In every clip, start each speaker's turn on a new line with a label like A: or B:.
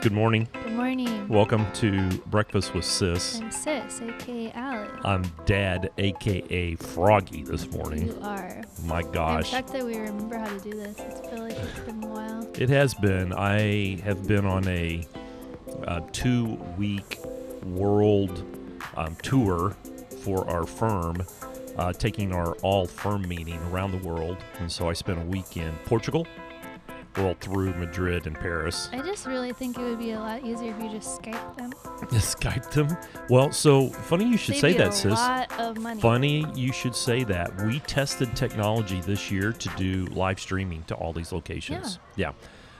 A: Good morning.
B: Good morning.
A: Welcome to Breakfast with Sis.
B: I'm Sis, aka Allie.
A: I'm Dad, aka Froggy, this morning.
B: You are.
A: My gosh.
B: shocked that we remember how to do this. I feel like it's been a while.
A: It has been. I have been on a, uh two week world um, tour for our firm, uh, taking our all firm meeting around the world. And so I spent a week in Portugal, all through Madrid and Paris.
B: I just really think it would be a lot easier if you just Skype them.
A: Skyped them. Well, so funny you should
B: Save
A: say
B: you
A: that,
B: a
A: sis.
B: lot of money.
A: Funny you should say that. We tested technology this year to do live streaming to all these locations. Yeah.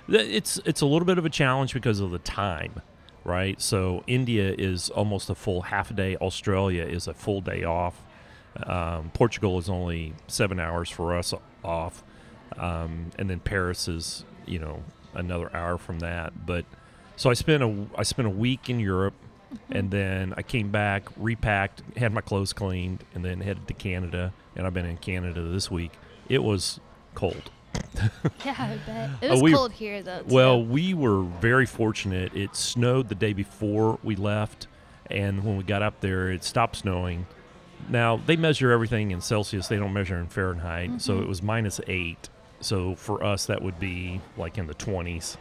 A: Th- It's it's a little bit of a challenge because of the time, right? So India is almost a full half a day. Australia is a full day off. Um, Portugal is only seven hours for us off, um, and then Paris is you know another hour from that. But so I spent a I spent a week in Europe and then I came back, repacked, had my clothes cleaned, and then headed to Canada. And I've been in Canada this week. It was cold.
B: Yeah, I bet. It
A: Oh,
B: was
A: we-
B: cold here though. too.
A: Well, we were very fortunate. It snowed the day before we left, and when we got up there, it stopped snowing. Now they measure everything in Celsius; they don't measure in Fahrenheit. So
B: Mhm.
A: it was minus eight. So for us, that would be like in the twenties.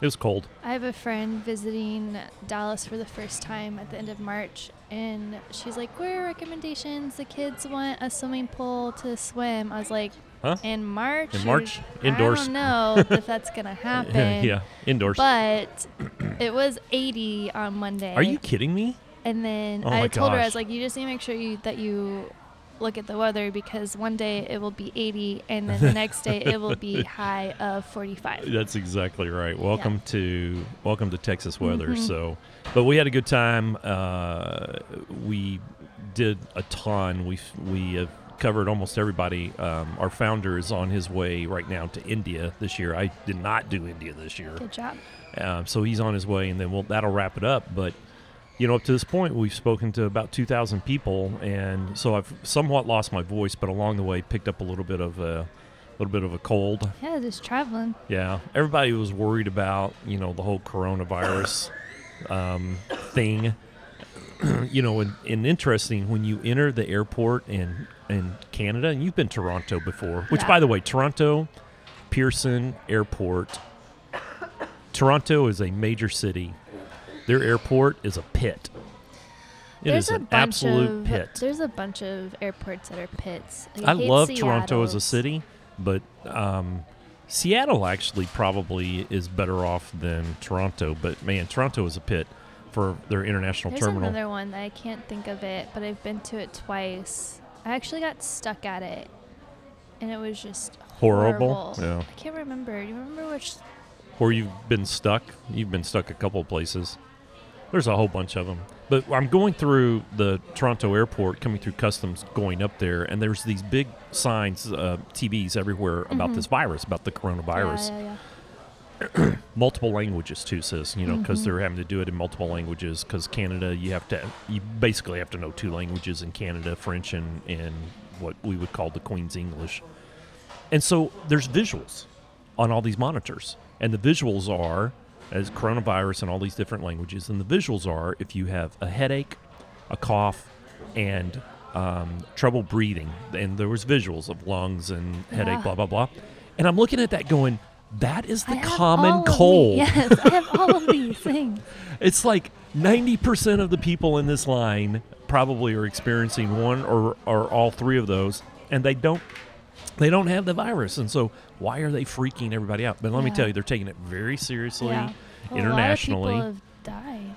A: It was cold.
B: I have a friend visiting Dallas for the first time at the end of March, and she's like, "What are recommendations? The kids want a swimming pool to swim." I was like,
A: Huh?
B: "In March?
A: In March, indoors.
B: I don't know if that's gonna happen.
A: yeah, indoors.
B: But it was 80 on Monday.
A: Are you kidding me?
B: And then
A: Oh
B: I told her I was like, you just need to make sure you that you look at the weather because one day it will be 80 and then the next day it will be high of 45.
A: That's exactly right. Welcome to welcome to Texas weather.
B: Mhm.
A: So, but we had a good time. Uh, we did a ton. We we have covered almost everybody. Um, our founder is on his way right now to India this year. I did not do India this year,
B: Good job.
A: um, so he's on his way, and then we'll, that'll wrap it up. But you know, up to this point, we've spoken to about two thousand people, and so I've somewhat lost my voice, but along the way, picked up a little bit of a little bit of a cold.
B: Yeah, just traveling.
A: Yeah, everybody was worried about you know the whole coronavirus um, thing. you know, and, and interesting when you enter the airport in in Canada, and you've been Toronto before. Which,
B: Yeah.
A: by the way, Toronto Pearson Airport. Toronto is a major city. Their airport is a pit. It is
B: there's a
A: an
B: bunch
A: absolute
B: of
A: pit.
B: there's a bunch of airports that are pits.
A: I
B: hate
A: love Toronto as a city, but um, Seattle actually probably is better off than Toronto. But man, Toronto is a pit for their international
B: There's
A: terminal.
B: another one that I can't think of it, but I've been to it twice. I actually got stuck at it, and it was just
A: Horrible.
B: horrible.
A: Yeah.
B: I can't remember. Do you remember which?
A: Where you've been stuck, you've been stuck a couple of places. There's a whole bunch of them. But I'm going through the Toronto airport, coming through customs, going up there, and there's these big signs, uh, TVs everywhere about
B: Mhm.
A: this virus, about the coronavirus.
B: Yeah, yeah, yeah.
A: multiple languages too sis you know because
B: Mhm.
A: they're having to do it in multiple languages because canada you have to you basically have to know two languages in canada french and and what we would call the queen's english and so there's visuals on all these monitors and the visuals are as coronavirus and all these different languages and the visuals are if you have a headache a cough and um, trouble breathing and there was visuals of lungs and headache
B: Yeah.
A: blah blah blah and i'm looking at that going that is the
B: I
A: common cold
B: yes, I have all of these things.
A: it's like 90% of the people in this line probably are experiencing one or, or all three of those and they don't they don't have the virus and so why are they freaking everybody out but let me tell you they're taking it very seriously
B: yeah. Well,
A: internationally
B: A lot of people have died.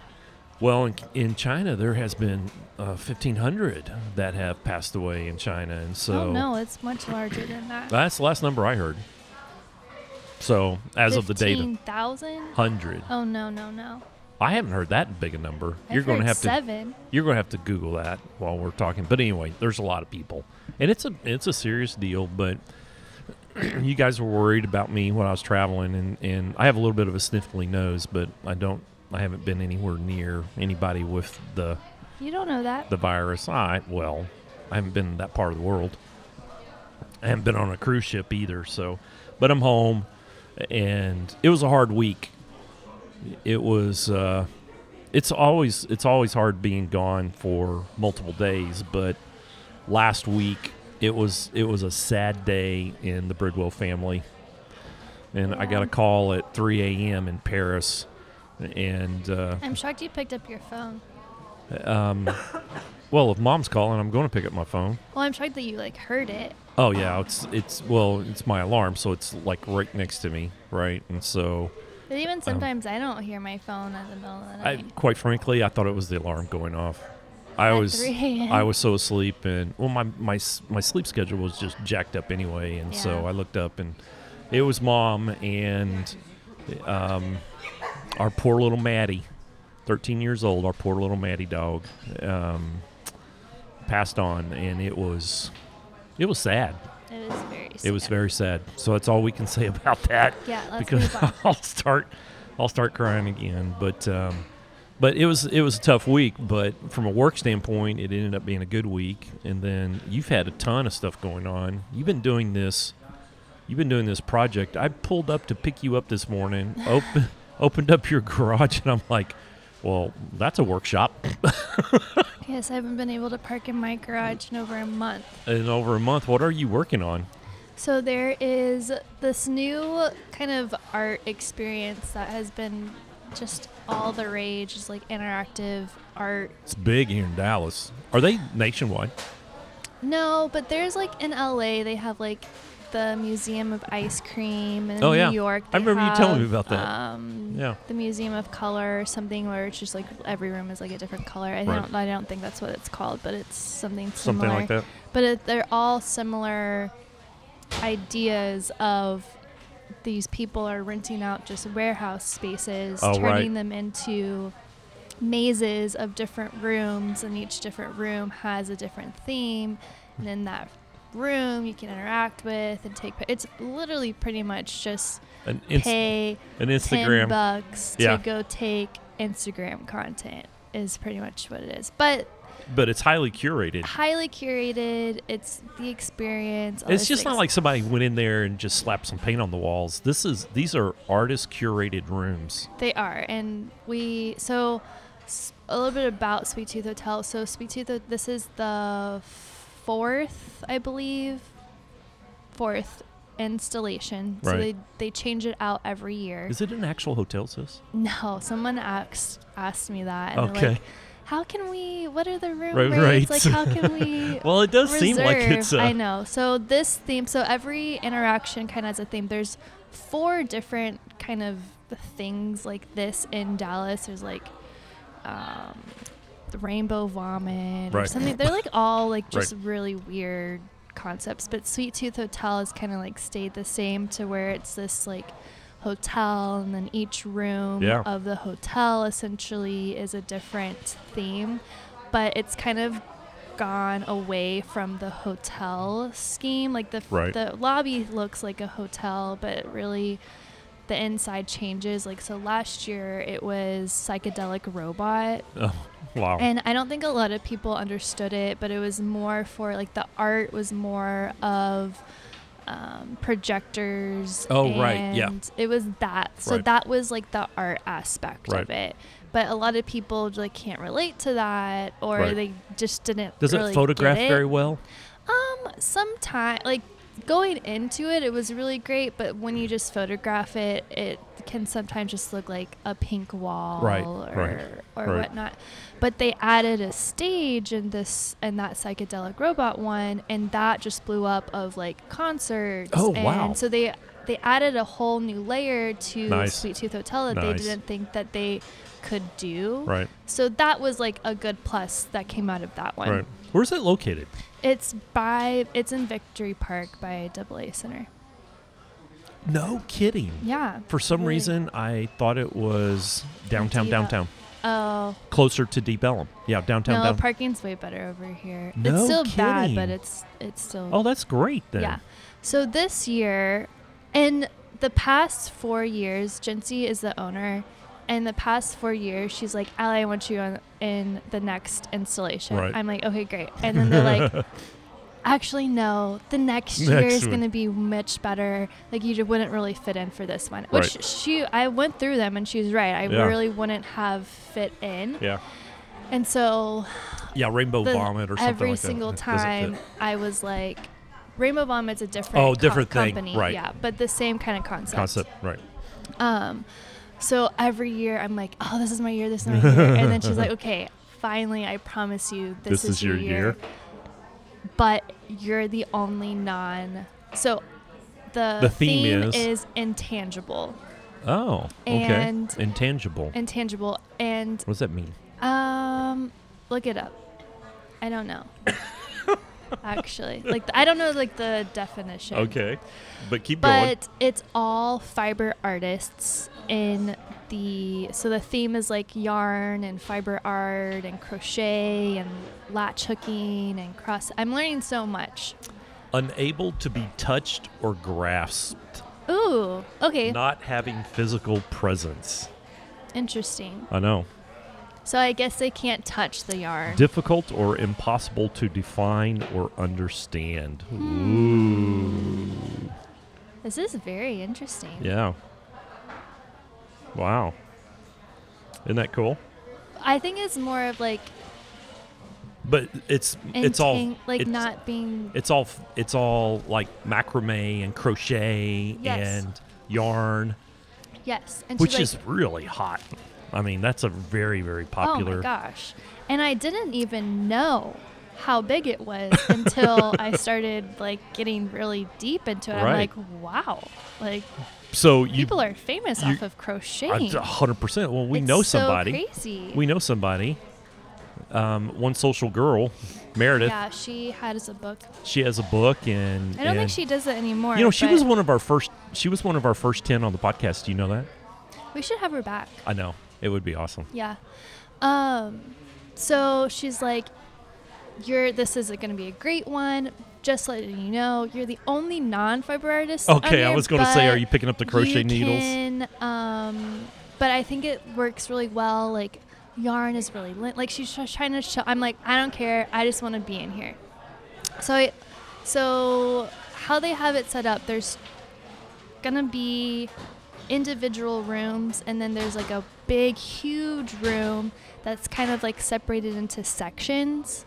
A: well in, in china there has been uh, 1500 that have passed away in china and so
B: oh no, it's much larger than that.
A: that's the last number i heard so as of the date,
B: 15,000?
A: 100
B: Oh no, no, no.
A: i haven't heard that big a number you're going to have to. You're going to have to Google that while we're talking. But anyway, there's a lot of people, and it's a it's a serious deal. But you guys were worried about me when I was traveling, and and I have a little bit of a sniffly nose, but I don't. I haven't been anywhere near anybody with the
B: You don't know that.
A: the virus. I well, I haven't been in that part of the world. I haven't been on a cruise ship either. So, but I'm home, and it was a hard week. It was. Uh, it's always it's always hard being gone for multiple days, but last week it was it was a sad day in the Bridwell family, and I got a call at 3 a.m. in Paris, and uh,
B: I'm shocked you picked up your phone.
A: um, well, if mom's calling, I'm going to pick up my phone.
B: Well, I'm shocked that you like heard it.
A: Oh yeah, it's it's well, it's my alarm, so it's like right next to me, right? And so,
B: But even sometimes I don't hear my phone in the middle of the
A: I
B: night.
A: quite frankly, I thought it was the alarm going off. I
B: At
A: was
B: 3 a.m..
A: I was so asleep, and well, my my s- my sleep schedule was just jacked up anyway, and so
B: Yeah.
A: I looked up, and it was mom and um, our poor little Maddie, 13 years old, our poor little Maddie dog, um, passed on, and it was it was sad.
B: It was very.
A: It was
B: sad.
A: very sad. So that's all we can say about that
B: Yeah, let's
A: because. I'll start I'll start crying again. But um, but it was it was a tough week. But from a work standpoint, it ended up being a good week. And then you've had a ton of stuff going on. You've been doing this. You've been doing this project. I pulled up to pick you up this morning. Open, opened up your garage, and I'm like, well, that's a workshop.
B: Yes, I haven't been able to park in my garage in over a month.
A: in over a month. What are you working on?
B: So there is this new kind of art experience that has been just all the rage. Is like interactive art.
A: It's big here in Dallas. Are they nationwide?
B: No, but there's like in LA they have like the Museum of Ice Cream, in
A: Oh,
B: New
A: yeah.
B: York
A: I remember you telling me about that.
B: Um,
A: Yeah.
B: the Museum of Color, or something where it's just like every room is like a different color. I
A: Right.
B: don't, I don't think that's what it's called, but it's something similar.
A: Something like that.
B: But it, they're all similar ideas of these people are renting out just warehouse spaces,
A: Oh,
B: turning
A: right.
B: them into mazes of different rooms, and each different room has a different theme. And in that room, you can interact with and take. It's literally pretty much just
A: An, inst-
B: pay
A: an Instagram.
B: bucks
A: Yeah.
B: to go take Instagram content. Is pretty much what it is, but
A: but it's highly curated.
B: highly curated. It's the experience.
A: It's just not like somebody went in there and just slapped some paint on the walls. This is these are artist curated rooms.
B: They are, and we so a little bit about Sweet Tooth Hotel. So Sweet Tooth, this is the fourth, I believe, fourth installation. So they they change it out every year.
A: Is it an actual hotel, sis?
B: no, someone asked asked me that. And
A: Okay.
B: like, how can we? What are the room
A: Right,
B: rates?
A: rates.
B: Like, how can we?
A: Well, it does seem like it's. Uh,
B: I know. So this theme. So every interaction kind of has a theme. There's four different kind of things like this in Dallas. There's like um, rainbow vomit or something. They're like all like
A: Right.
B: just really weird concepts. But Sweet Tooth Hotel has kind of like stayed the same to where it's this like hotel and then each room
A: Yeah.
B: of the hotel essentially is a different theme but it's kind of gone away from the hotel scheme like the
A: Right.
B: the lobby looks like a hotel but really the inside changes like so last year it was psychedelic robot
A: oh, wow.
B: and I don't think a lot of people understood it, but it was more for like the art was more of um, projectors.
A: Oh, right, yeah.
B: and It was that. So
A: Right.
B: that was like the art aspect
A: Right.
B: of it. But a lot of people like can't relate to that, or
A: Right.
B: they just didn't.
A: Does
B: really
A: it photograph
B: it.
A: very well?
B: Um, sometimes like going into it, it was really great, but when you just photograph it, it can sometimes just look like a pink wall
A: Right,
B: or
A: right,
B: or
A: right.
B: whatnot. But they added a stage in this and that psychedelic robot one, and that just blew up of like concerts.
A: Oh,
B: and
A: wow.
B: So they they added a whole new layer to
A: Nice.
B: Sweet Tooth Hotel that
A: Nice.
B: they didn't think that they could do.
A: Right.
B: So that was like a good plus that came out of that one.
A: Right. Where's it located?
B: It's by it's in Victory Park by AA Center.
A: No kidding.
B: Yeah.
A: For some
B: really.
A: reason, I thought it was downtown, downtown,
B: Oh
A: closer to Deep Ellum. Yeah, downtown,
B: no,
A: down.
B: parking's way better over here.
A: No
B: it's still bad, but it's it's still
A: Oh, that's great then.
B: yeah. So this year, in the past four years, Jencey is the owner, in the past four years, she's like, Allie, I want you on, in the next installation.
A: Right.
B: I'm like, okay, great. And then they're like, actually, no, the next, year is going to be much better. Like, you just wouldn't really fit in for this one. Which
A: Right.
B: she, I went through them and she's right. I
A: Yeah.
B: really wouldn't have fit in.
A: Yeah.
B: And so
A: Yeah, rainbow
B: the-
A: vomit or something
B: every
A: like
B: single
A: Doesn't
B: time I was like, Rainbow Vomit's a different,
A: Oh,
B: co-
A: different thing,
B: company.
A: right.
B: Yeah, but the same kind of concept.
A: Concept, right.
B: Um, so every year I'm like, oh, this is my year, this is my year, and then she's like, okay, finally, I promise you, this,
A: This is your year.
B: But you're the only non. So the
A: The theme is-
B: is intangible,
A: Oh, okay.
B: And-
A: Intangible.
B: intangible, and
A: what does that mean?
B: um, look it up. I don't know. Actually, like I don't know like the definition.
A: Okay, but keep going.
B: but it's all fiber artists in the so the theme is like yarn and fiber art and crochet and latch hooking and cross i'm learning so much
A: Unable to be touched or grasped,
B: ooh okay
A: not having physical presence.
B: interesting
A: I know.
B: So i guess they can't touch the yarn
A: Difficult or impossible to define or understand.
B: Hmm.
A: Ooh.
B: this is very interesting
A: Yeah. Wow. Isn't that cool?
B: i think it's more of like
A: But it's it's all
B: like
A: it's,
B: not being
A: it's all it's all like macrame and crochet
B: Yes.
A: and yarn,
B: yes and
A: which
B: she's
A: is really hot. I mean, that's a very very popular.
B: Oh my gosh. And I didn't even know how big it was until I started like getting really deep into it. I'm like, wow. Like
A: So you
B: people are famous
A: you-
B: off of crocheting.
A: a hundred percent. Well, we
B: It's
A: know
B: so
A: somebody.
B: crazy.
A: We know somebody. Um, one social girl, Meredith.
B: yeah, she has a book.
A: She has a book, and
B: I don't think she does it anymore.
A: You know, she was one of our first. She was one of our first ten on the podcast. Do you know that?
B: We should have her back.
A: I know. It would be awesome.
B: Yeah. Um so she's like you're this is going to be a great one. Just letting you know, you're the only non-fiber artist.
A: Okay, I was going to say, are you picking up the crochet needles?
B: Can, um, but I think it works really well. Like yarn is really li- like she's just trying to show. I'm like, I don't care. I just want to be in here. So, I, so how they have it set up, there's gonna be individual rooms, and then there's like a big, huge room that's kind of like separated into sections.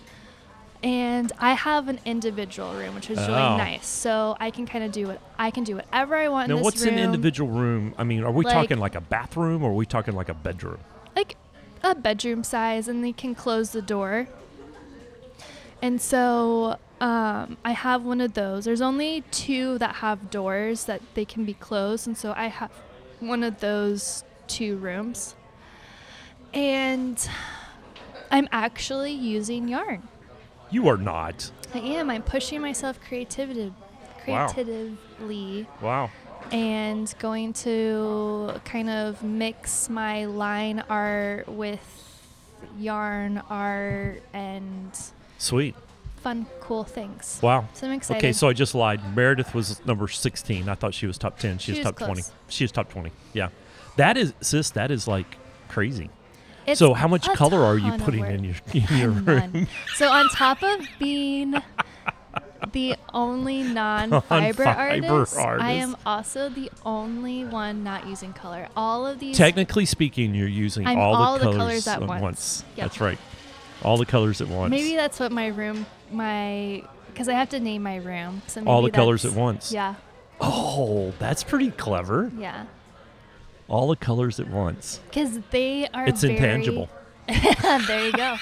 B: And I have an individual room, which is really
A: Oh.
B: nice. So I can kind of do what I can do whatever I want
A: Now,
B: in this
A: what's
B: room.
A: an individual room? I mean, are we
B: Like-
A: talking like a bathroom or are we talking like a bedroom?
B: like a bedroom size and they can close the door. And so um, I have one of those. There's only two that have doors that they can be closed. And so I have one of those two rooms. And I'm actually using yarn.
A: You are not.
B: I am. I'm pushing myself creativity, creatively
A: Wow.
B: and going to kind of mix my line art with yarn art and
A: Sweet.
B: Fun, cool things.
A: Wow.
B: So I'm excited.
A: Okay, so I just lied. Meredith was number 16. I thought she was top 10. She,
B: She
A: was top 20. She was top 20. Yeah. That is, sis, that is like crazy.
B: It's
A: so how much color are you putting in your, in your room?
B: So on top of being the only non-fiber
A: Non-fiber
B: artist, I am also the only one not using color. All of these
A: Technically speaking, you're using all,
B: all
A: the,
B: the
A: colors
B: colors at
A: once.
B: once. Yep.
A: That's right. All the colors at once.
B: Maybe that's what my room, my, because I have to name my room. So
A: all the colors at once.
B: Yeah,
A: Oh, that's pretty clever.
B: yeah.
A: All the colors at once.
B: Because they are.
A: It's
B: very-
A: intangible.
B: there you go.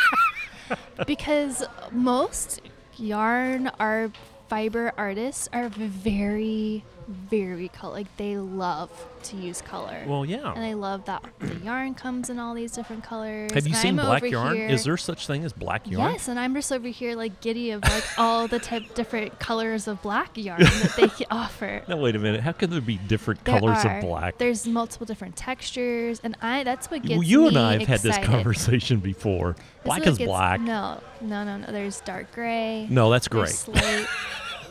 B: because most yarn are fiber artists are very, very color. Like they love to use color.
A: Well, yeah.
B: and I love that the yarn comes in all these different colors.
A: Have you
B: and
A: seen
B: I'm
A: black yarn?
B: here-
A: Is there such thing as black yarn?
B: Yes, and I'm just over here like giddy of like all the type different colors of black yarn that they can offer.
A: No, wait a minute. How can there be different
B: There
A: colors
B: are.
A: of black?
B: There's multiple different textures, and I that's what gets
A: Well, you and I have had this conversation before. Black is
B: gets-
A: black.
B: No, no, no, no. There's dark gray.
A: No, that's gray.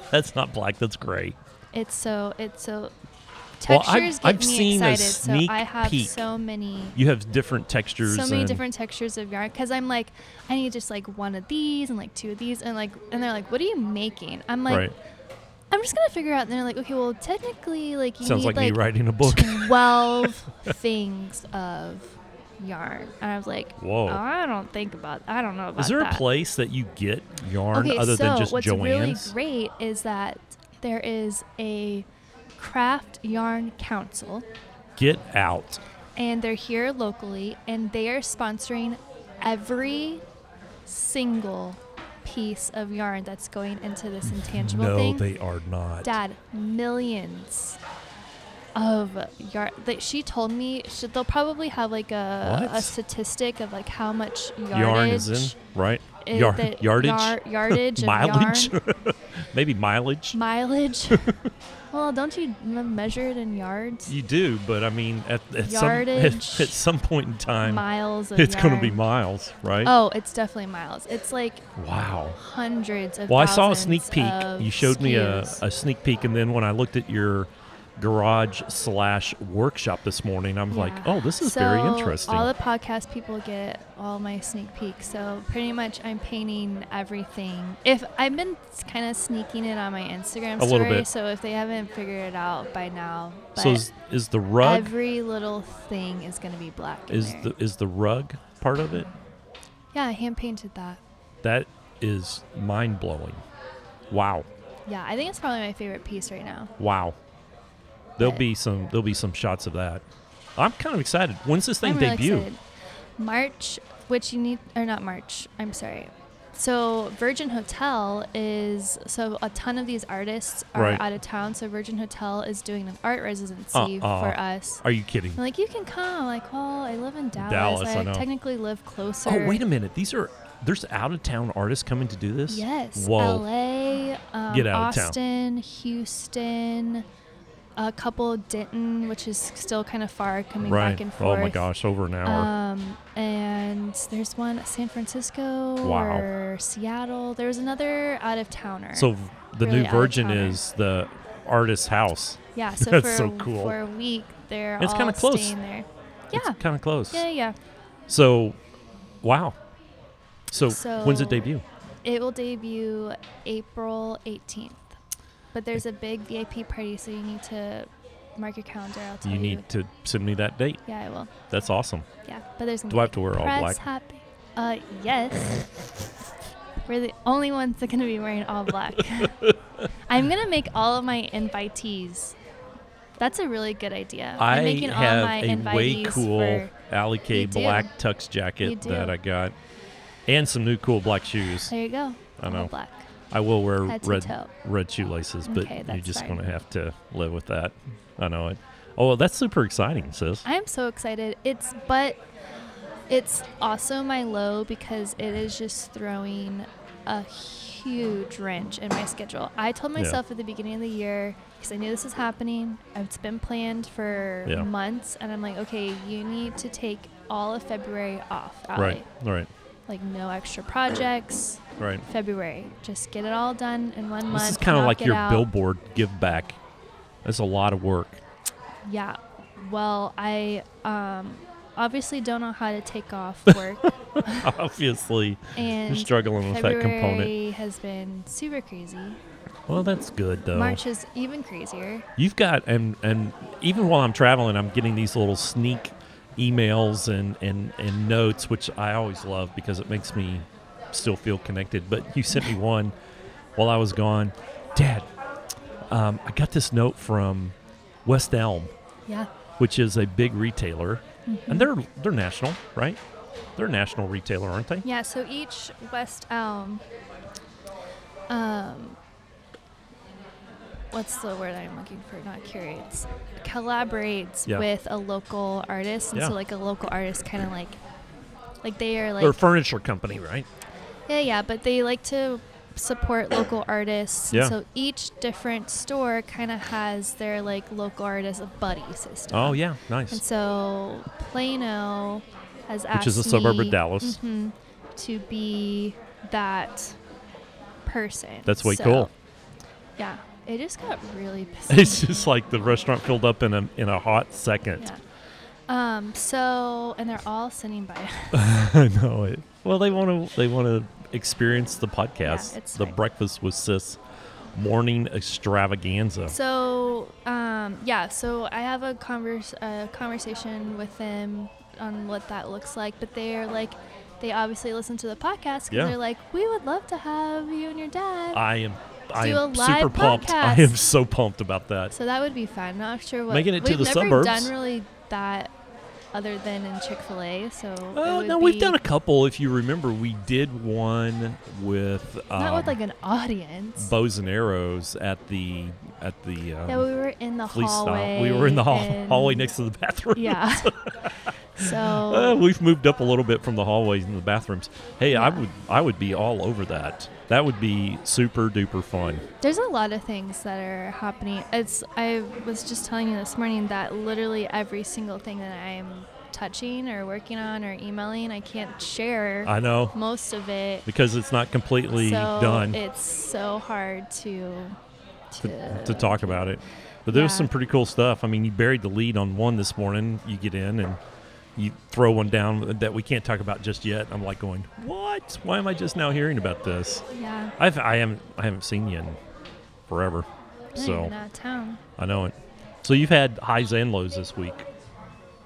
A: That's not black. That's gray.
B: it's so it's so
A: Well, I've-
B: Textures
A: I've
B: get me
A: seen a
B: excited, so I have
A: peek.
B: so many
A: You have different textures.
B: so many different textures of yarn because I'm like, I need just like one of these and like two of these and like and they're like, what are you making? I'm like,
A: right.
B: I'm just gonna figure out. And they're like, okay, well, technically, like you
A: Sounds
B: need
A: like, me writing a book.
B: twelve things of yarn. And I was like,
A: Whoa.
B: Oh, I don't think about. I don't know about
A: Is there
B: that.
A: a place that you get yarn
B: okay,
A: other
B: so
A: than just
B: what's really great is that there is a craft yarn council
A: Get out.
B: and they're here locally and they are sponsoring every single piece of yarn that's going into this intangible
A: no,
B: thing.
A: they are not.
B: Dad, millions of yarn. That she told me she, they'll probably have like a, a statistic of like how much yardage
A: yarn is in right.
B: i-
A: Yar-
B: that
A: yardage.
B: yar- yardage,
A: mileage. Maybe mileage.
B: mileage. well, don't you measure it in yards?
A: You do, but I mean, at, at some at, at some point in time,
B: miles of
A: it's going to be miles, right?
B: Oh, it's definitely miles. It's like
A: Wow.
B: hundreds of.
A: Well, I saw a sneak peek. You showed me a, a sneak peek, and then when I looked at your garage slash workshop this morning, I'm like, oh, this is very interesting.
B: All the podcast people get all my sneak peeks. So pretty much, I'm painting everything. If I've been kind of sneaking it on my Instagram story, so if they haven't figured it out by now, but
A: so is, is the rug
B: every little thing is going to be black.
A: is the is the rug part of it?
B: yeah, I hand painted that.
A: That is mind blowing. Wow,
B: Yeah, I think it's probably my favorite piece right now.
A: wow. There'll
B: But-
A: be some there'll be some shots of that. I'm kind of excited. When's this thing
B: I'm really
A: debut?
B: excited. March, which you need, or not March. I'm sorry. So Virgin Hotel is so a ton of these artists are
A: Right.
B: out of town. So Virgin Hotel is doing an art residency
A: Uh-uh.
B: for us.
A: Are you kidding?
B: I'm like, you can come. I'm like, well, I live in Dallas.
A: Dallas, I
B: I,
A: know.
B: technically live closer.
A: Oh, wait a minute. These are there's out of town artists coming to do this.
B: Yes.
A: Whoa.
B: LA, um,
A: Get out of town.
B: Austin, Houston, a couple Denton, which is still kind of far coming
A: Right.
B: back and forth.
A: Oh my gosh, over an hour.
B: Um, and there's one at San Francisco
A: Wow.
B: or Seattle. There's another out of towner.
A: so the
B: really
A: new Virgin is the artist's house.
B: yeah, so
A: that's
B: for
A: so cool.
B: for a week they're
A: It's
B: all
A: kinda close.
B: staying there. Yeah,
A: It's kind of close.
B: yeah, yeah.
A: So, wow. So,
B: So-
A: when's it debut?
B: It will debut April 18th, but there's a big VIP party, so you need to mark your calendar. I'll tell
A: You
B: you.
A: need to send me that date.
B: Yeah, I will.
A: That's awesome.
B: Yeah, but there's.
A: Do I have to wear all black?
B: Happy. Uh, yes. We're the only ones that are gonna be wearing all black. I'm gonna make all of my invitees. That's a really good idea. I'm
A: I
B: making all
A: have
B: my
A: a way cool
B: for-
A: Alley K
B: You do.
A: black tux
B: You
A: jacket
B: do.
A: that I got, and some new cool black shoes.
B: There you go.
A: I
B: all
A: know.
B: black.
A: I will wear red
B: toe.
A: red shoelaces, but
B: Okay,
A: you're just
B: fine.
A: going to have to live with that. I know it. Oh, well, that's super exciting, sis.
B: I'm so excited. It's but it's also my low because it is just throwing a huge wrench in my schedule. I told
A: Yeah.
B: myself at the beginning of the year because I knew this was happening. It's been planned for
A: Yeah.
B: months, and I'm like, okay, you need to take all of February off. Allie.
A: Right, right,
B: Like no extra projects.
A: right.
B: February, just get it all done in one month.
A: This is kind of like your
B: out.
A: billboard give back. That's a lot of work.
B: Yeah. Well, I um, obviously don't know how to take off work,
A: Obviously,
B: and
A: you're struggling with that component.
B: February has been super crazy.
A: Well, that's good though.
B: March is even crazier.
A: You've got and and even while I'm traveling, I'm getting these little sneak emails and and and notes, which I always love because it makes me still feel connected. But you sent me one while I was gone, Dad. Um, I got this note from West Elm,
B: Yeah.
A: which is a big retailer,
B: Mm-hmm.
A: and they're they're national, right? They're a national retailer, aren't they?
B: Yeah. So each West Elm, um, what's the word I'm looking for? Not curates, collaborates
A: Yeah.
B: with a local artist, and
A: Yeah.
B: so like a local artist, kind of like, like they are like
A: a furniture company, right?
B: Yeah, yeah, but they like to support local artists.
A: Yeah.
B: So each different store kind of has their like local artist buddy system.
A: Oh yeah, nice.
B: And so Plano has asked
A: Which is a suburb of Dallas.
B: mhm, to be that person.
A: That's way
B: So,
A: cool.
B: Yeah, it just got really busy.
A: It's just like the restaurant filled up in a in a hot second.
B: yeah. Um. So, and they're all sitting by.
A: I know it. Well, they want to they want to experience the podcast,
B: it's
A: the breakfast with sis morning extravaganza.
B: So, um, yeah. So I have a converse a conversation with them on what that looks like, but they're like, they obviously listen to the podcast because
A: Yeah.
B: they're like, we would love to have you and your dad.
A: I am I am super pumped. I am so pumped about that.
B: so that would be fun. Not sure what
A: Making it to
B: we've never done really that other than in Chick Fil A. So
A: Uh, no, we've done a couple. If you remember, we did one with um,
B: not with like an audience.
A: bows and arrows at the at the um,
B: yeah, we were in the hallway.
A: stop. We were in the hall, hallway next to the bathroom.
B: Yeah. so
A: Uh, we've moved up a little bit from the hallways and the bathrooms. Hey, I would I would be all over that. That would be super duper fun.
B: There's a lot of things that are happening. It's I was just telling you this morning that literally every single thing that I'm touching or working on or emailing, I can't share
A: I know
B: most of it.
A: because it's not completely
B: so
A: done
B: It's so hard to to,
A: to, to talk about it. But there's
B: Yeah.
A: some pretty cool stuff. I mean, you buried the lead on one this morning. You get in and you throw one down that we can't talk about just yet. I'm like going, what? Why am I just now hearing about this?
B: Yeah.
A: I've I haven't I haven't seen you in forever,
B: not
A: so
B: even out of town.
A: I know it. So you've had highs and lows this week.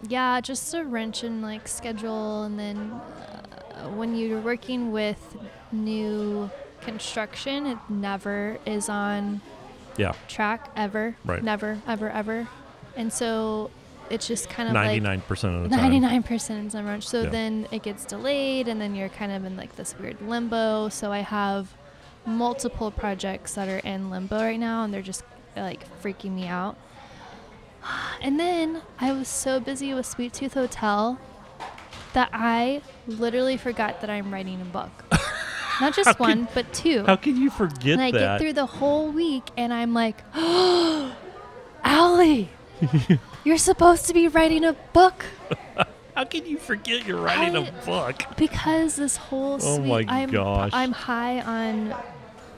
B: Yeah, just a wrench in like schedule, and then uh, when you're working with new construction, it never is on
A: Yeah,
B: track ever.
A: Right.
B: Never, ever, ever. And so it's just kind of
A: ninety
B: like
A: nine percent of the time.
B: 99% is on wrench. So
A: Yeah.
B: then it gets delayed, and then you're kind of in like this weird limbo. So I have multiple projects that are in limbo right now, and they're just like freaking me out. And then I was so busy with Sweet Tooth Hotel that I literally forgot that I'm writing a book. Not just
A: How
B: one, but two.
A: How can you forget
B: and I
A: that?
B: get through the whole week and I'm like, oh, Allie, you're supposed to be writing a book
A: How can you forget you're writing
B: I-
A: a book?
B: because this whole
A: Oh
B: sweet,
A: my
B: I'm,
A: gosh.
B: I'm high on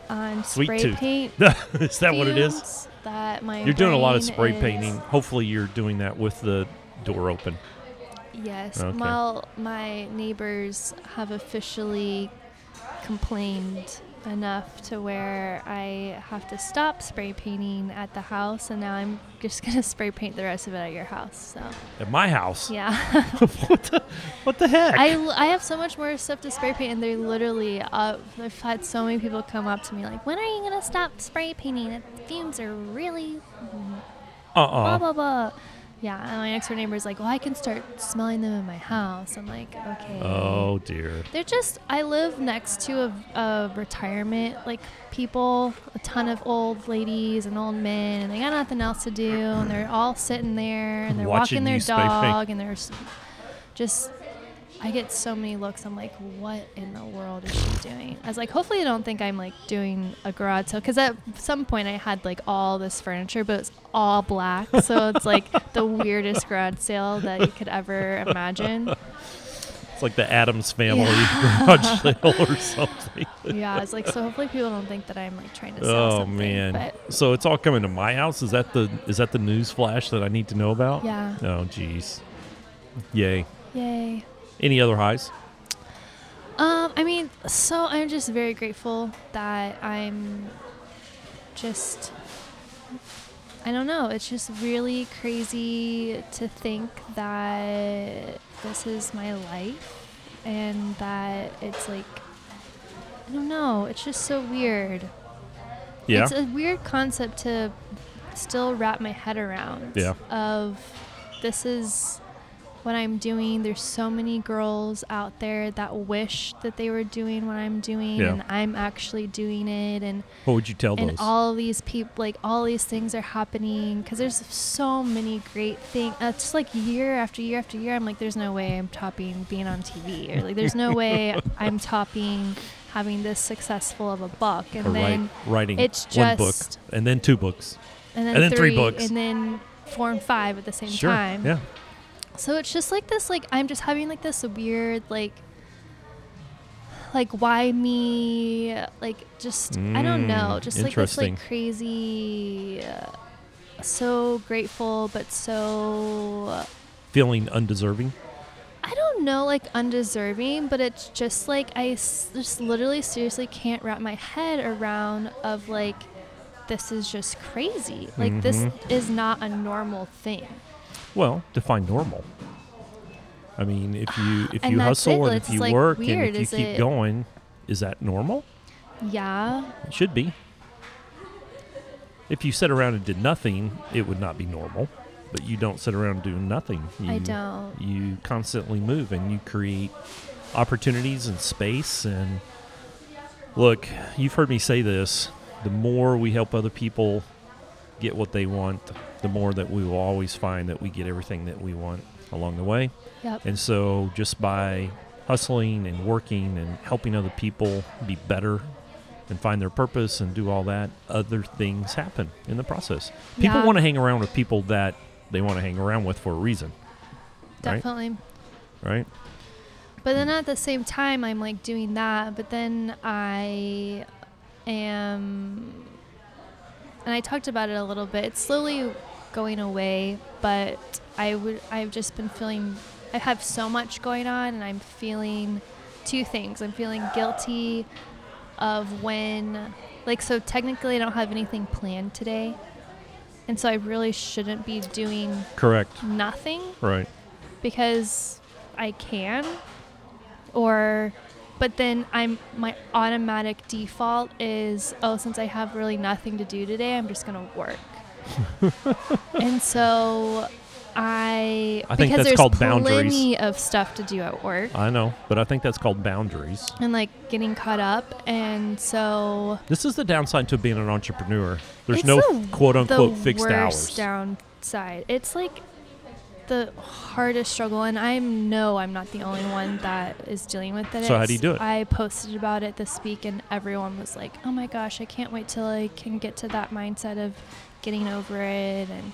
B: on
A: Sweet
B: spray
A: tooth.
B: paint.
A: is that what it is?
B: That my
A: You're doing a lot of spray
B: is-
A: painting. Hopefully, you're doing that with the door open.
B: Yes.
A: Okay.
B: Well, my neighbors have officially complained enough to where I have to stop spray painting at the house, and now I'm just gonna spray paint the rest of it at your house. So
A: At my house.
B: yeah,
A: what, the, what the heck?
B: I, I have so much more stuff to spray paint, and they're literally. Uh, I've had so many people come up to me like, "When are you gonna stop spray painting? The fumes are really blah
A: uh-uh.
B: blah blah." Yeah, and my next door neighbor is like, "Well, I can start smelling them in my house." I'm like, "Okay."
A: Oh, dear.
B: They're just. I live next to a, a retirement like people, a ton of old ladies and old men, and they got nothing else to do, and they're all sitting there and they're
A: Watching
B: walking their dog, and they're just. I get so many looks. I'm like, what in the world is she doing? I was like, hopefully, they don't think I'm like doing a garage sale because at some point I had like all this furniture, but it's all black, so it's like the weirdest garage sale that you could ever imagine.
A: It's like the Addams family
B: Yeah.
A: garage sale or something.
B: yeah, it's like so. Hopefully, people don't think that I'm like trying to sell
A: Oh
B: something.
A: man!
B: But
A: So it's all coming to my house. Is that the is that the news flash that I need to know about?
B: yeah,
A: Oh jeez. Yay.
B: yay.
A: Any other highs?
B: Um, I mean, so I'm just very grateful that I'm just. I don't know. It's just really crazy to think that this is my life and that it's like. I don't know. It's just so weird.
A: Yeah.
B: It's a weird concept to still wrap my head around.
A: Yeah.
B: Of this is what I'm doing. There's so many girls out there that wish that they were doing what I'm doing,
A: Yeah.
B: and I'm actually doing it. And
A: what would you tell
B: and
A: those?
B: all these people, like all these things are happening because there's so many great things. Uh, just like year after year after year, I'm like, there's no way I'm topping being on TV, or like, there's no way I'm topping having this successful of a book. And
A: or
B: then
A: write, writing
B: it's
A: one book and then two books.
B: and then,
A: and then three
B: three,
A: books.
B: and then four and five at the same
A: sure.
B: time.
A: Yeah.
B: So it's just like this, like I'm just having like this weird, like like why me like just i don't know
A: Mm,
B: just like this like crazy uh, so grateful but so
A: Feeling undeserving.
B: i don't know like undeserving but it's just like i s- just literally seriously can't wrap my head around of like this is just crazy like this
A: Mhm.
B: is not a normal thing
A: Well, define normal. I mean, if you if you hustle
B: it,
A: and if you
B: like
A: work
B: weird,
A: and if
B: is
A: you keep
B: it-
A: going, is that normal?
B: yeah
A: It should be. If you sit around and did nothing, it would not be normal. But you don't sit around doing nothing. You,
B: i don't
A: You constantly move and you create opportunities and space. And look, you've heard me say this the more we help other people get what they want, the more that we will always find that we get everything that we want along the way.
B: yep
A: And so just by hustling and working and helping other people be better and find their purpose and do all that, other things happen in the process. People
B: Yeah.
A: want to hang around with people that they want to hang around with for a reason, right?
B: definitely
A: right?
B: But then at the same time, I'm like doing that. But then I am, and I talked about it a little bit. It's slowly going away, but I would. I've just been feeling. I have so much going on, and I'm feeling two things. I'm feeling guilty of when, like, so technically I don't have anything planned today, and so I really shouldn't be doing
A: Correct.
B: nothing
A: Right.
B: because I can or but then I'm my automatic default is oh since I have really nothing to do today I'm just going to work. and so I,
A: I think
B: because
A: that's
B: there's
A: called boundaries.
B: plenty of stuff to do at work
A: I know, but I think that's called boundaries.
B: and like getting caught up and so
A: This is the downside to being an entrepreneur. There's no
B: the-
A: quote unquote
B: the
A: fixed
B: worst
A: hours.
B: downside. It's like the hardest struggle, and I know I'm not the only one that is dealing with it.
A: So how do you do it?
B: I posted about it this week, and everyone was like, "Oh my gosh, I can't wait till I can get to that mindset of getting over it." And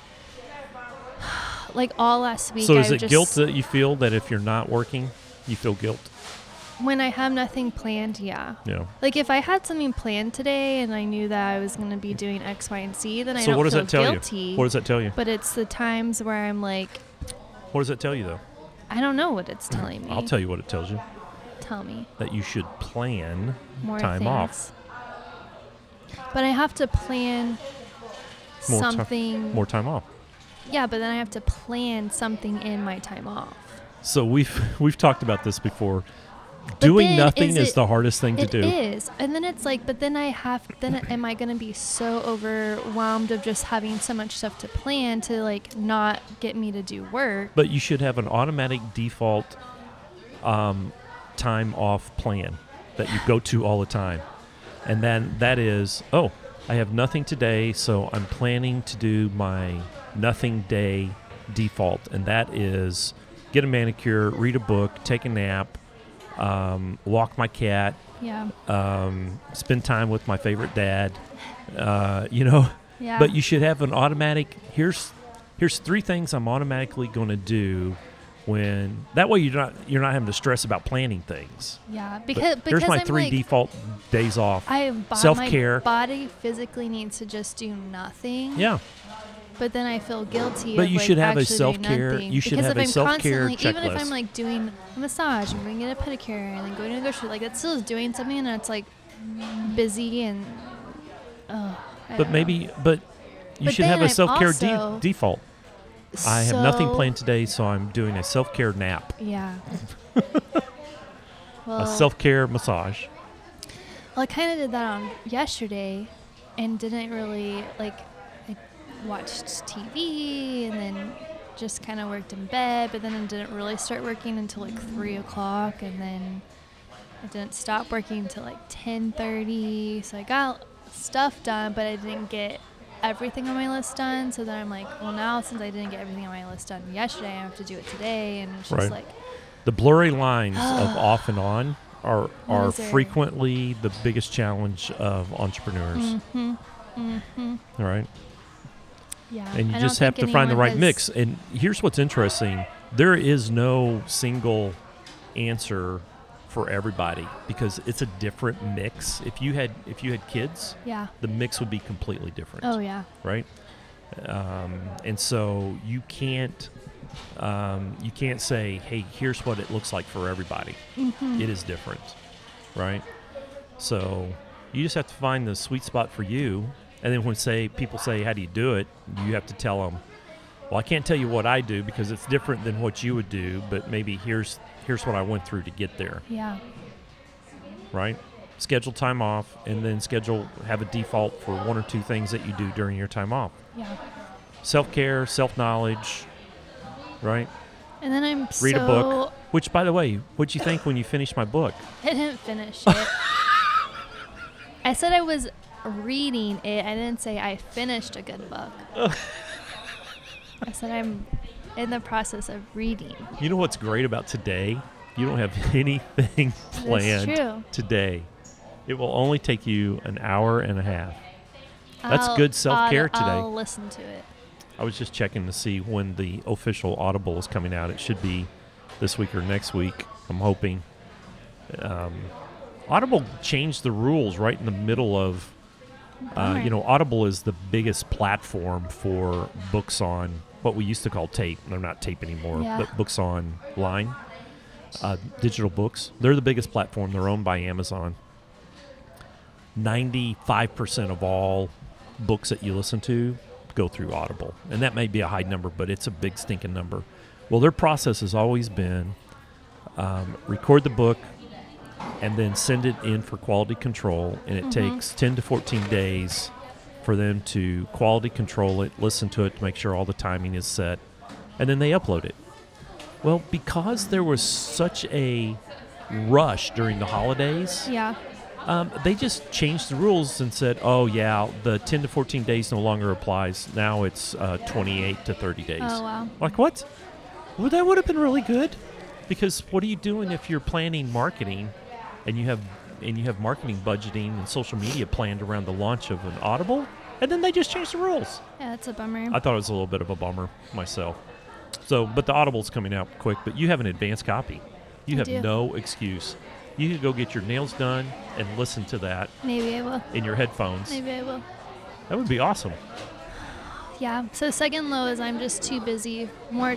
B: like all last week,
A: So
B: I
A: is it
B: just,
A: guilt that you feel that if you're not working, you feel guilt?
B: when I have nothing planned? Yeah.
A: Yeah.
B: Like if I had something planned today and I knew that I was going to be doing X, Y, and Z, then I
A: so
B: don't
A: what does
B: feel
A: that tell
B: guilty.
A: you? What does that tell you?
B: But it's the times where I'm like,
A: What does that tell you though?
B: I don't know what it's telling me.
A: I'll tell you what it tells you.
B: Tell me
A: That you should plan
B: more
A: time
B: things.
A: off.
B: But I have to plan
A: More ti-
B: something.
A: more time off.
B: yeah, but then I have to plan something in my time off.
A: So we've we've talked about this before. Doing nothing
B: is
A: is,
B: it-
A: the hardest thing to do.
B: It is. and then it's like, but then I have. Then am I going to be so overwhelmed of just having so much stuff to plan to like not get me to do work?
A: But you should have an automatic default um, time off plan that you go to all the time. And then that is, oh, I have nothing today, so I'm planning to do my nothing day default. And that is get a manicure, read a book, take a nap, um, walk my cat,
B: Yeah,
A: um, spend time with my favorite dad. Uh, you know,
B: yeah.
A: but you should have an automatic. Here's here's three things I'm automatically going to do when that way you're not you're not having to stress about planning things.
B: yeah,
A: But
B: because because
A: my
B: I'm
A: three
B: like,
A: default days off.
B: I bo-
A: Self-care.
B: Body physically needs to just do nothing.
A: yeah,
B: But then I feel guilty.
A: But you
B: like,
A: should have a self-care- you should
B: because
A: have
B: if
A: a
B: I'm
A: self-care
B: constantly, even if. I'm like doing a massage and to a pedicure and then going to the grocery, like that still is doing something and it's like busy and. Oh,
A: but
B: don't
A: self-care. but you
B: But
A: should have a self care
B: also-
A: default.
B: know.
A: I have nothing planned today, so I'm doing a self care nap,
B: Yeah. well,
A: a self care massage.
B: Well, I kind of did that on yesterday, and didn't really like. Watched TV and then just kind of worked in bed, but then I didn't really start working until like three o'clock, and then I didn't stop working until like ten thirty. So I got stuff done, but I didn't get everything on my list done. So then I'm like, well, now since I didn't get everything on my list done yesterday, I have to do it today, and it's just
A: Right.
B: like,
A: The blurry lines of off and on are are frequently the biggest challenge of entrepreneurs.
B: mm-hmm, mm-hmm.
A: All right.
B: Yeah.
A: and you
B: I
A: just have to find the right
B: has-
A: mix. And here's what's interesting: there is no single answer for everybody because it's a different mix. If you had if you had kids,
B: Yeah.
A: the mix would be completely different.
B: Oh yeah.
A: right? Um, and so you can't um, you can't say, "Hey, here's what it looks like for everybody."
B: Mhm.
A: It is different, right? So you just have to find the sweet spot for you. And then when say people say, "How do you do it?" You have to tell them, "Well, I can't tell you what I do because it's different than what you would do, but maybe here's here's what I went through to get there."
B: Yeah.
A: right? Schedule time off and then schedule have a default for one or two things that you do during your time off.
B: Yeah.
A: Self care, self knowledge, right?
B: And then I'm
A: Read
B: so
A: a book. Which, by the way, what'd you think when you finished my book?
B: I didn't finish it. I said I was reading it. I didn't say I finished a good book. I said I'm in the process of reading.
A: You know what's great about today? You don't have anything planned today. It will only take you an hour and a half. That's
B: I'll-
A: good self-care today.
B: I'll listen to it.
A: I was just checking to see when the official Audible is coming out. It should be this week or next week. I'm hoping. Um, Audible changed the rules right in the middle of. Uh,
B: Bummer.
A: you know, Audible is the biggest platform for books on what we used to call tape. They're not tape anymore,
B: Yeah.
A: but books online, uh, digital books. They're the biggest platform. They're owned by Amazon. 95% of all books that you listen to go through Audible. And that may be a high number, but it's a big stinking number. Well, their process has always been um, record the book and then send it in for quality control. And it
B: Mhm.
A: takes 10 to 14 days for them to quality control it, listen to it to make sure all the timing is set, and then they upload it. Well, because there was such a rush during the holidays,
B: Yeah.
A: um, they just changed the rules and said, "Oh yeah, the 10 to 14 days no longer applies. Now it's uh, 28 to 30 days."
B: Oh wow.
A: Like what? Well, that would have been really good, because what are you doing if you're planning marketing, and you have and you have marketing budgeting and social media planned around the launch of an Audible, and then they just changed the rules.
B: Yeah, that's a bummer.
A: I thought it was a little bit of a bummer myself. So, but the Audible's coming out quick, but you have an advanced copy. You
B: I
A: have
B: do.
A: no excuse. You could go get your nails done and listen to that
B: Maybe I will.
A: in your headphones.
B: Maybe I will.
A: That would be awesome.
B: Yeah. So second low is I'm just too busy. More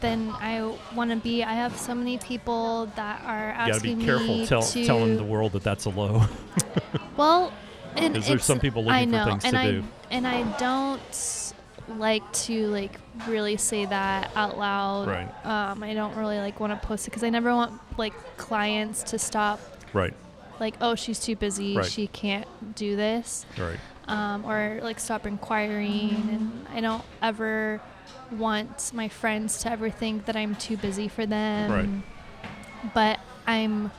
B: than I want to be. I have so many people that are asking
A: You got to
B: asking
A: be careful tell,
B: to.
A: telling the world that that's a low.
B: Well, and
A: there's some people
B: I
A: looking for
B: know,
A: things
B: and
A: to
B: I,
A: do.
B: And I don't like to like really say that out loud.
A: Right.
B: Um, I don't really like want to post it because I never want like clients to stop.
A: right,
B: Like, oh, she's too busy.
A: Right.
B: She can't do this.
A: right.
B: um, or like stop inquiring. And I don't ever want my friends to ever think that I'm too busy for them.
A: Right.
B: But I'm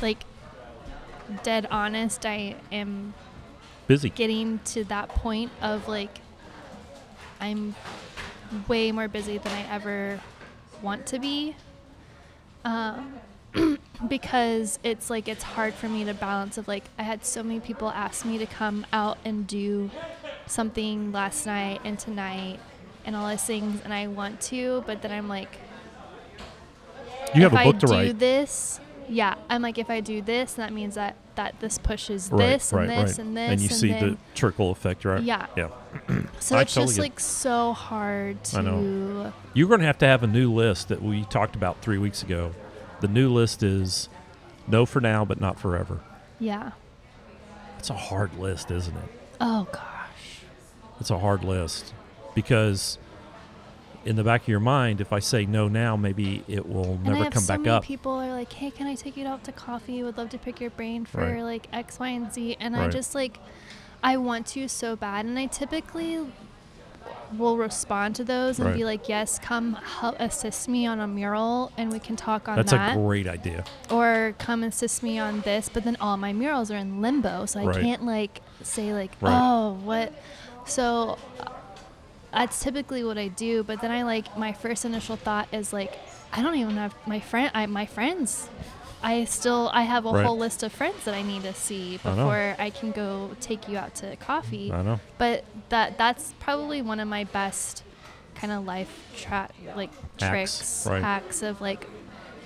B: like dead honest. I am
A: Busy.
B: getting to that point of like I'm way more busy than I ever want to be. Um, because it's like it's hard for me to balance of like I had so many people ask me to come out and do something last night and tonight and all these things and I want to, but then I'm like
A: You have
B: if
A: a book
B: I
A: to
B: do
A: write.
B: this, yeah, I'm like if I do this, that means that that this pushes
A: right,
B: this
A: right,
B: and this
A: right.
B: and this
A: and you see
B: then,
A: the trickle effect, right?
B: yeah.
A: Yeah.
B: So
A: I
B: it's
A: totally
B: just like so hard to.
A: I know. You're going to have to have a new list that we talked about three weeks ago. The new list is no for now, but not forever.
B: yeah.
A: It's a hard list, isn't it?
B: Oh gosh.
A: It's a hard list because in the back of your mind, if I say no now, maybe it will
B: and
A: never come
B: so
A: back up.
B: people are like, "Hey, can I take you out to coffee? Would love to pick your brain for
A: Right.
B: like X, Y, and Z." And I just like I want to so bad and I typically will respond to those and
A: Right.
B: be like, "Yes, come help assist me on a mural and we can talk on
A: That's
B: that."
A: That's a great idea.
B: or come assist me on this but then all my murals are in limbo so i can't like say like
A: Right.
B: oh what so that's typically what i do but then i like my first initial thought is like i don't even have my friend i my friends i still i have a
A: Right.
B: whole list of friends that i need to see before I, can go take you out to coffee
A: I know.
B: but that that's probably one of my best kind of life tra- like
A: Hacks,
B: tricks
A: right.
B: hacks of like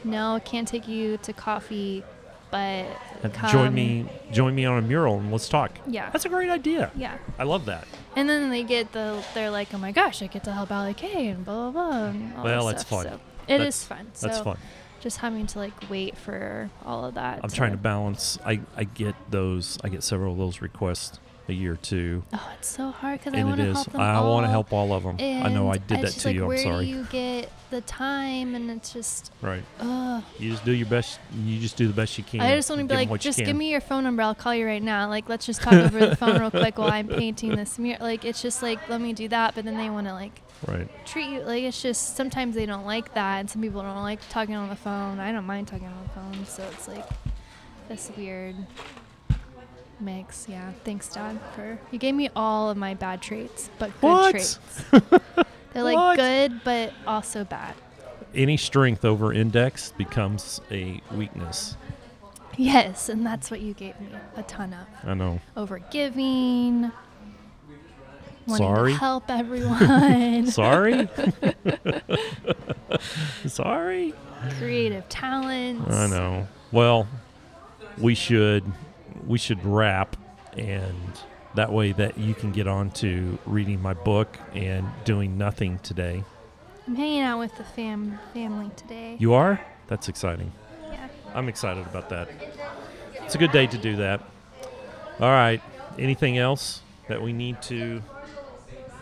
B: no, can't take you to coffee, but come.
A: join me, join me on a mural and let's talk.
B: Yeah.
A: That's a great idea.
B: Yeah.
A: I love that.
B: And then they get the, they're like, oh my gosh, I get to help Allie K and blah, blah, blah. And all
A: Well, that's
B: stuff.
A: fun.
B: So it
A: That's-
B: is fun.
A: That's fun.
B: just having to like wait for all of that.
A: I'm trying to balance. I, I get those. I get several of those requests a year too,
B: Oh, it's so hard because I
A: and
B: want to help them
A: I
B: all.
A: want to help all of them. I know I did that to
B: like,
A: you. I'm
B: where
A: sorry.
B: do you get the time? And it's just,
A: right.
B: ugh.
A: You just do your best. You just do the best you can.
B: I just want to be like, just give me your phone number. I'll call you right now. Like, let's just talk over the phone real quick while I'm painting this mirror. Like, it's just like, let me do that. But then they want to like
A: Right.
B: treat you like it's just sometimes they don't like that, and some people don't like talking on the phone. I don't mind talking on the phone, so it's like this weird mix. Yeah. Thanks, Dad, for you gave me all of my bad traits, but good
A: What?
B: traits. They're like
A: What?
B: good, but also bad.
A: Any strength over index becomes a weakness.
B: Yes, and that's what you gave me a ton of.
A: I know.
B: Over giving.
A: Sorry?
B: to help everyone.
A: Sorry. Sorry.
B: Creative talents.
A: I know. Well, we should we should wrap and that way that you can get on to reading my book and doing nothing today.
B: I'm hanging out with the fam family today.
A: You are? That's exciting.
B: yeah.
A: I'm excited about that. It's a good day to do that. All right. Anything else that we need to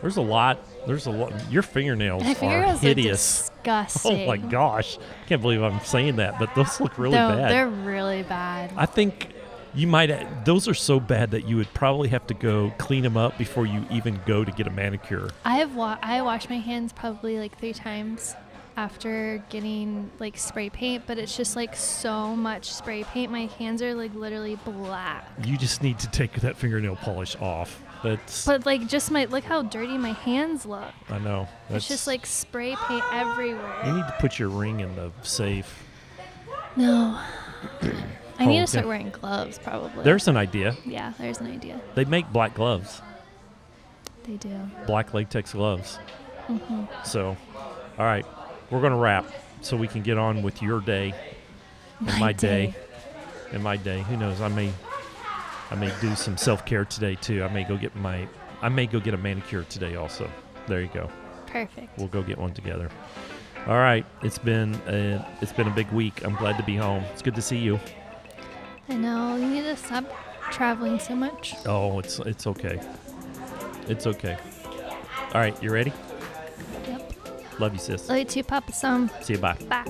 A: There's a lot. There's a lot. Your fingernails
B: My
A: are
B: fingernails are
A: hideous.
B: disgusting.
A: Oh my gosh. I can't believe I'm saying that, but those look really
B: they're,
A: bad.
B: They're really bad.
A: I think you might. Those are so bad that you would probably have to go clean them up before you even go to get a manicure.
B: I have wa- I wash my hands probably like three times after getting like spray paint, but it's just like so much spray paint. My hands are like literally black.
A: You just need to take that fingernail polish off. That's.
B: But like just my look how dirty my hands look.
A: I know.
B: It's just like spray paint everywhere.
A: You need to put your ring in the safe.
B: No. I need to start wearing gloves probably.
A: There's an idea.
B: yeah, there's an idea.
A: They make black gloves,
B: They do.
A: black latex gloves.
B: Mm-hmm.
A: So, all right, we're gonna wrap so we can get on with your day and my, day. and my day. Who knows? I may, I may do some self care today too. I may go get my, I may go get a manicure today also. There you go.
B: Perfect.
A: We'll go get one together. All right, it's been a, it's been a big week. I'm glad to be home. It's good to see you.
B: I know you need to stop traveling so much.
A: Oh, it's it's okay. It's okay. All right, you ready?
B: Yep.
A: Love you, sis.
B: Love you too, Papa Some.
A: See you. Bye.
B: Bye.